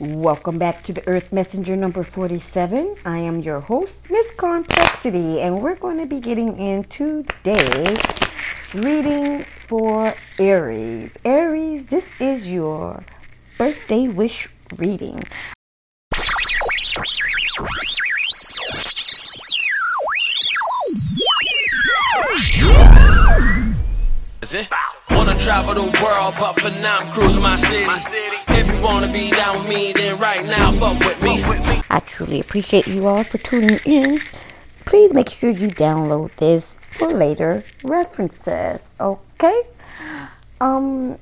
Welcome back to the Earth Messenger number 47. I am your host, Miss Complexity, and we're going to be getting in today reading for Aries. Aries, this is your birthday wish reading. Wanna travel the world, but for now I'm cruising my city. If you wanna be down with me, then right now fuck with me. I truly appreciate you all for tuning in. Please make sure you download this for later references. Okay? Um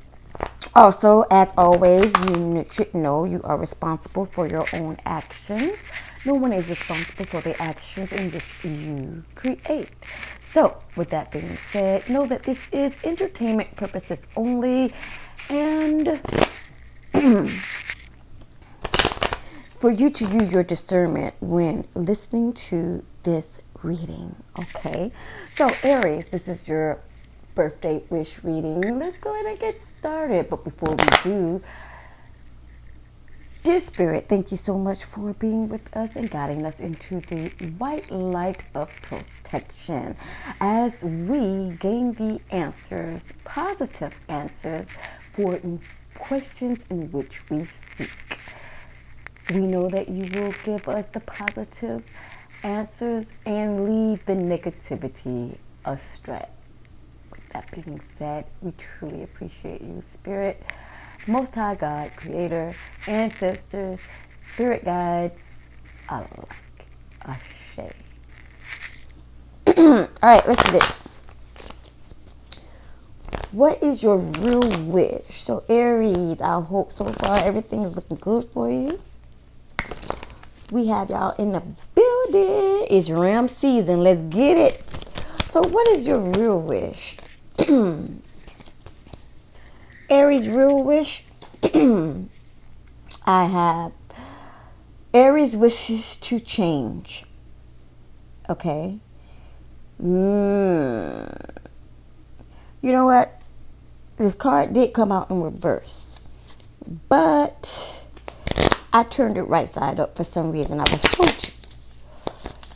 also, as always, you should know you are responsible for your own actions. No one is responsible for the actions in which you create. So, with that being said, know that this is entertainment purposes only and for you to use your discernment when listening to this reading. Okay, so Aries, this is your birthday wish reading. Let's go ahead and get started. But before we do, Dear Spirit, thank you so much for being with us and guiding us into the white light of protection as we gain the answers, positive answers for questions in which we seek. We know that you will give us the positive answers and leave the negativity astray. With that being said, we truly appreciate you, Spirit. Most High God, Creator, ancestors, spirit guides, alike. Ashe. All right, let's do this. What is your real wish? So, Aries, I hope so far everything is looking good for you. We have y'all in the building. It's Ram season. Let's get it. So, what is your real wish? Aries real wish. I have Aries wishes to change. Okay. Mm. You know what? This card did come out in reverse, but I turned it right side up for some reason. I was told to.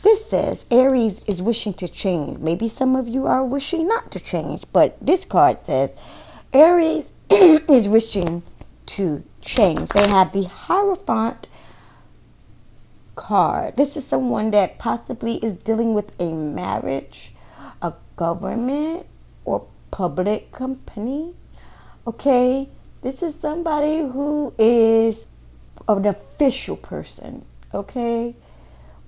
This says Aries is wishing to change. Maybe some of you are wishing not to change, but this card says Aries is wishing to change. They have the Hierophant card. This is someone that possibly is dealing with a marriage, a government, or public company. Okay? This is somebody who is an official person. Okay?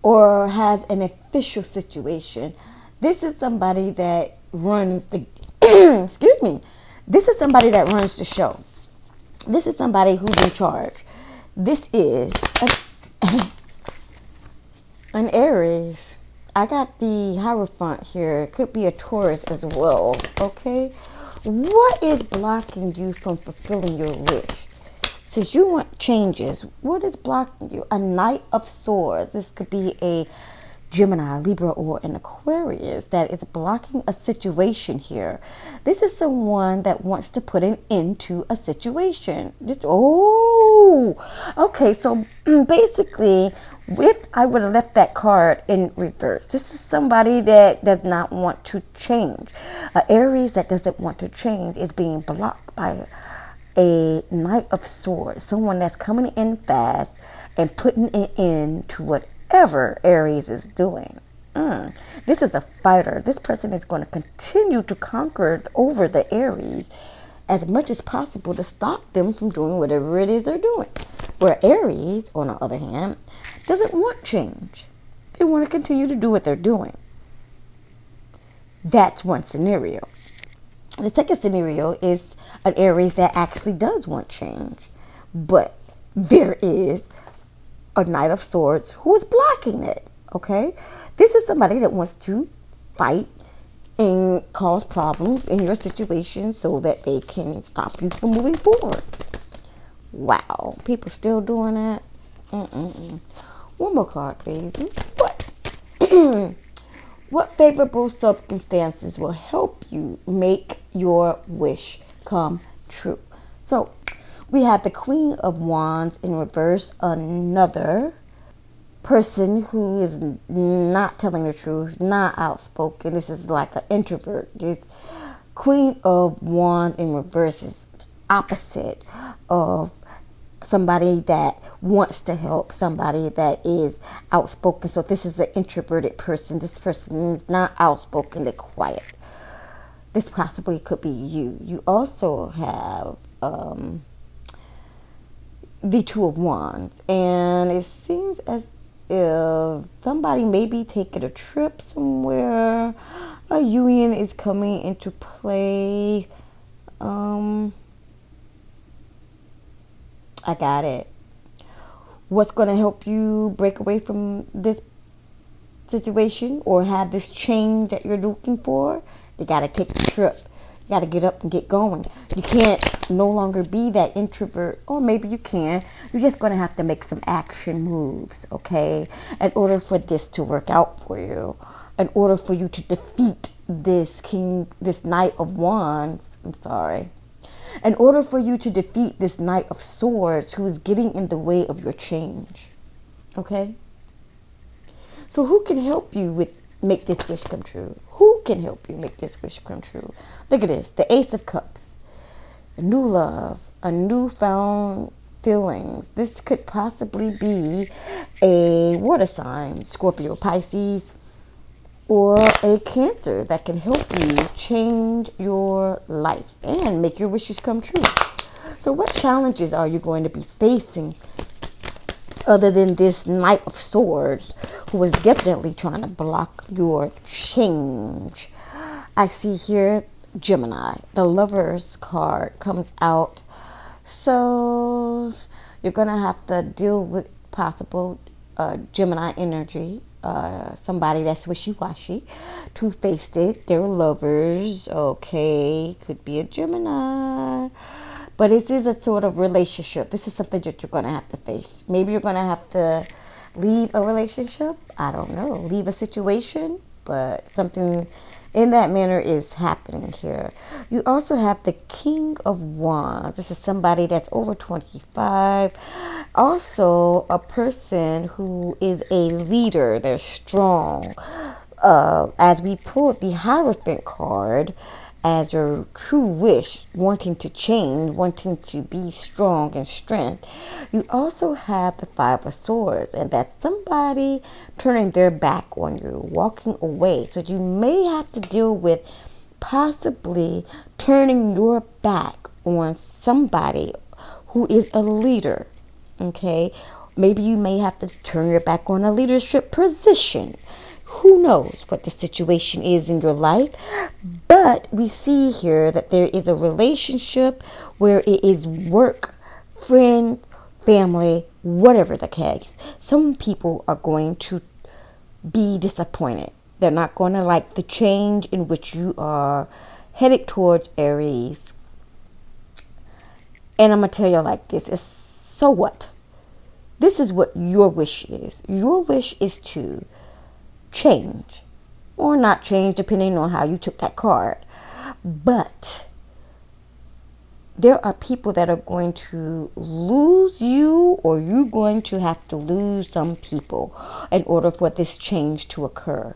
Or has an official situation. This is somebody that runs the, excuse me, this is somebody that runs the show. This is somebody who's in charge. This is a, an Aries. I got the Hierophant here. It could be a Taurus as well. Okay. What is blocking you from fulfilling your wish? Since you want changes, what is blocking you? A Knight of Swords. This could be a Gemini, Libra, or an Aquarius that is blocking a situation here. This is someone that wants to put an end to a situation. This, oh, okay. So basically, if I would have left that card in reverse, this is somebody that does not want to change. Uh, Aries that doesn't want to change is being blocked by a Knight of Swords, someone that's coming in fast and putting an end to what whatever Aries is doing. Mm. This is a fighter. This person is going to continue to conquer over the Aries as much as possible to stop them from doing whatever it is they're doing. Where Aries, on the other hand, doesn't want change. They want to continue to do what they're doing. That's one scenario. The second scenario is an Aries that actually does want change, but there is a Knight of Swords who is blocking it. Okay, this is somebody that wants to fight and cause problems in your situation so that they can stop you from moving forward. Wow, people still doing that. Mm-mm-mm. One more card, please. What? what favorable circumstances will help you make your wish come true? So, We have the Queen of Wands in reverse, another person who is not telling the truth, not outspoken. This is like an introvert. This Queen of Wands in reverse is opposite of somebody that wants to help, somebody that is outspoken. So this is an introverted person. This person is not outspoken, they're quiet. This possibly could be you. You also have um, the Two of Wands, and it seems as if somebody may be taking a trip somewhere, a union is coming into play. Um, I got it. What's going to help you break away from this situation or have this change that you're looking for? You got to take the trip. You got to get up and get going. You can't no longer be that introvert, or maybe you can. You're just going to have to make some action moves, okay, in order for this to work out for you. In order for you to defeat this king, this knight of wands. I'm sorry. In order for you to defeat this knight of swords who is getting in the way of your change, okay. So who can help you with make this wish come true? Who can help you make this wish come true? Look at this the Ace of Cups. A new love, a newfound feelings. This could possibly be a water sign, Scorpio, Pisces, or a Cancer that can help you change your life and make your wishes come true. So, what challenges are you going to be facing other than this Knight of Swords who is definitely trying to block your change. I see here Gemini, the Lover's card comes out. So you're going to have to deal with possible uh, Gemini energy. Uh, somebody that's wishy-washy, two-faced it, they're lovers, okay, could be a Gemini. But it is a sort of relationship. This is something that you're going to have to face. Maybe you're going to have to leave a relationship. I don't know. Leave a situation. But something in that manner is happening here. You also have the King of Wands. This is somebody that's over 25. Also, a person who is a leader. They're strong. Uh, as we pulled the Hierophant card, as your true wish, wanting to change, wanting to be strong and strength, you also have the Five of Swords, and that's somebody turning their back on you, walking away. So you may have to deal with possibly turning your back on somebody who is a leader. Okay, maybe you may have to turn your back on a leadership position who knows what the situation is in your life? But we see here that there is a relationship where it is work, friend, family, whatever the case. Some people are going to be disappointed. They're not going to like the change in which you are headed towards Aries. And I'm going to tell you like this is so what? This is what your wish is. Your wish is to change or not change depending on how you took that card. But there are people that are going to lose you or you're going to have to lose some people in order for this change to occur.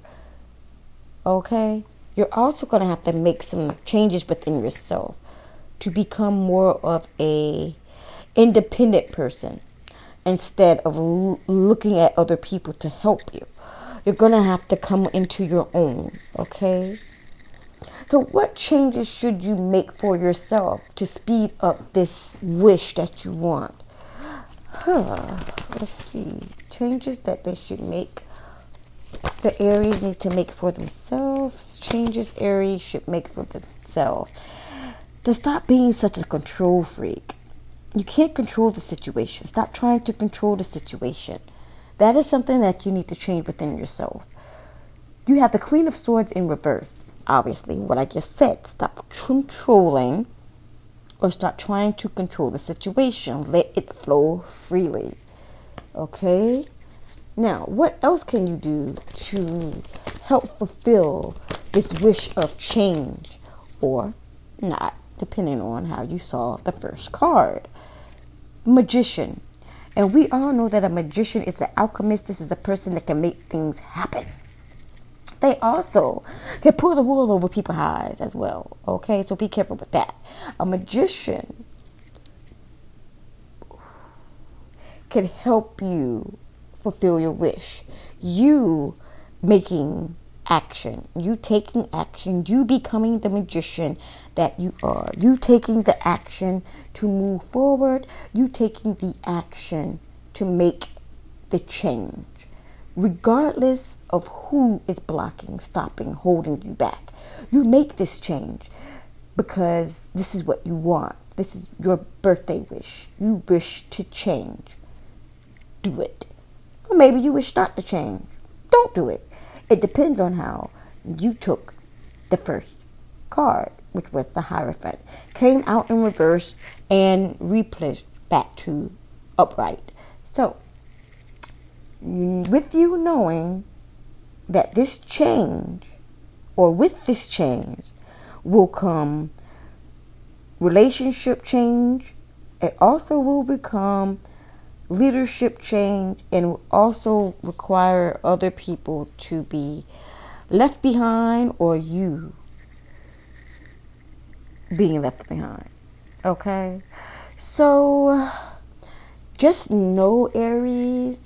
Okay? You're also going to have to make some changes within yourself to become more of a independent person instead of l- looking at other people to help you. You're going to have to come into your own, okay? So, what changes should you make for yourself to speed up this wish that you want? Huh. Let's see. Changes that they should make. The Aries need to make for themselves. Changes Aries should make for themselves. To stop being such a control freak. You can't control the situation. Stop trying to control the situation. That is something that you need to change within yourself. You have the Queen of Swords in reverse. Obviously, what I just said. Stop controlling or stop trying to control the situation. Let it flow freely. Okay? Now, what else can you do to help fulfill this wish of change or not, depending on how you saw the first card? magician. And we all know that a magician is an alchemist. This is a person that can make things happen. They also can pull the wool over people's eyes as well. Okay, so be careful with that. A magician can help you fulfill your wish. You making action, you taking action, you becoming the magician that you are, you taking the action to move forward, you taking the action to make the change, regardless of who is blocking, stopping, holding you back. You make this change because this is what you want. This is your birthday wish. You wish to change. Do it. Or maybe you wish not to change. Don't do it. It depends on how you took the first card, which was the Hierophant. Came out in reverse and replaced back to upright. So, with you knowing that this change, or with this change, will come relationship change. It also will become leadership change and will also require other people to be left behind or you being left behind. Okay? So just know, Aries,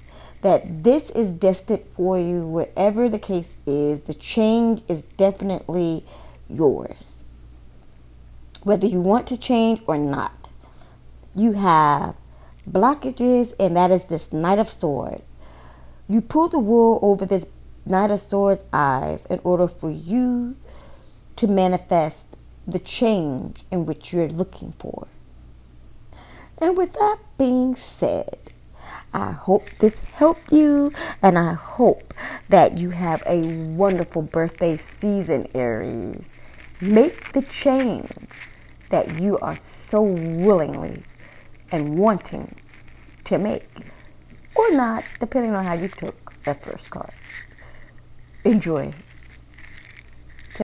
that this is destined for you, whatever the case is. The change is definitely yours. Whether you want to change or not, you have blockages, and that is this Knight of Swords. You pull the wool over this Knight of Swords eyes in order for you to manifest the change in which you're looking for. And with that being said, I hope this helped you, and I hope that you have a wonderful birthday season, Aries. Make the change that you are so willingly and wanting to make, or not, depending on how you took that first card. Enjoy.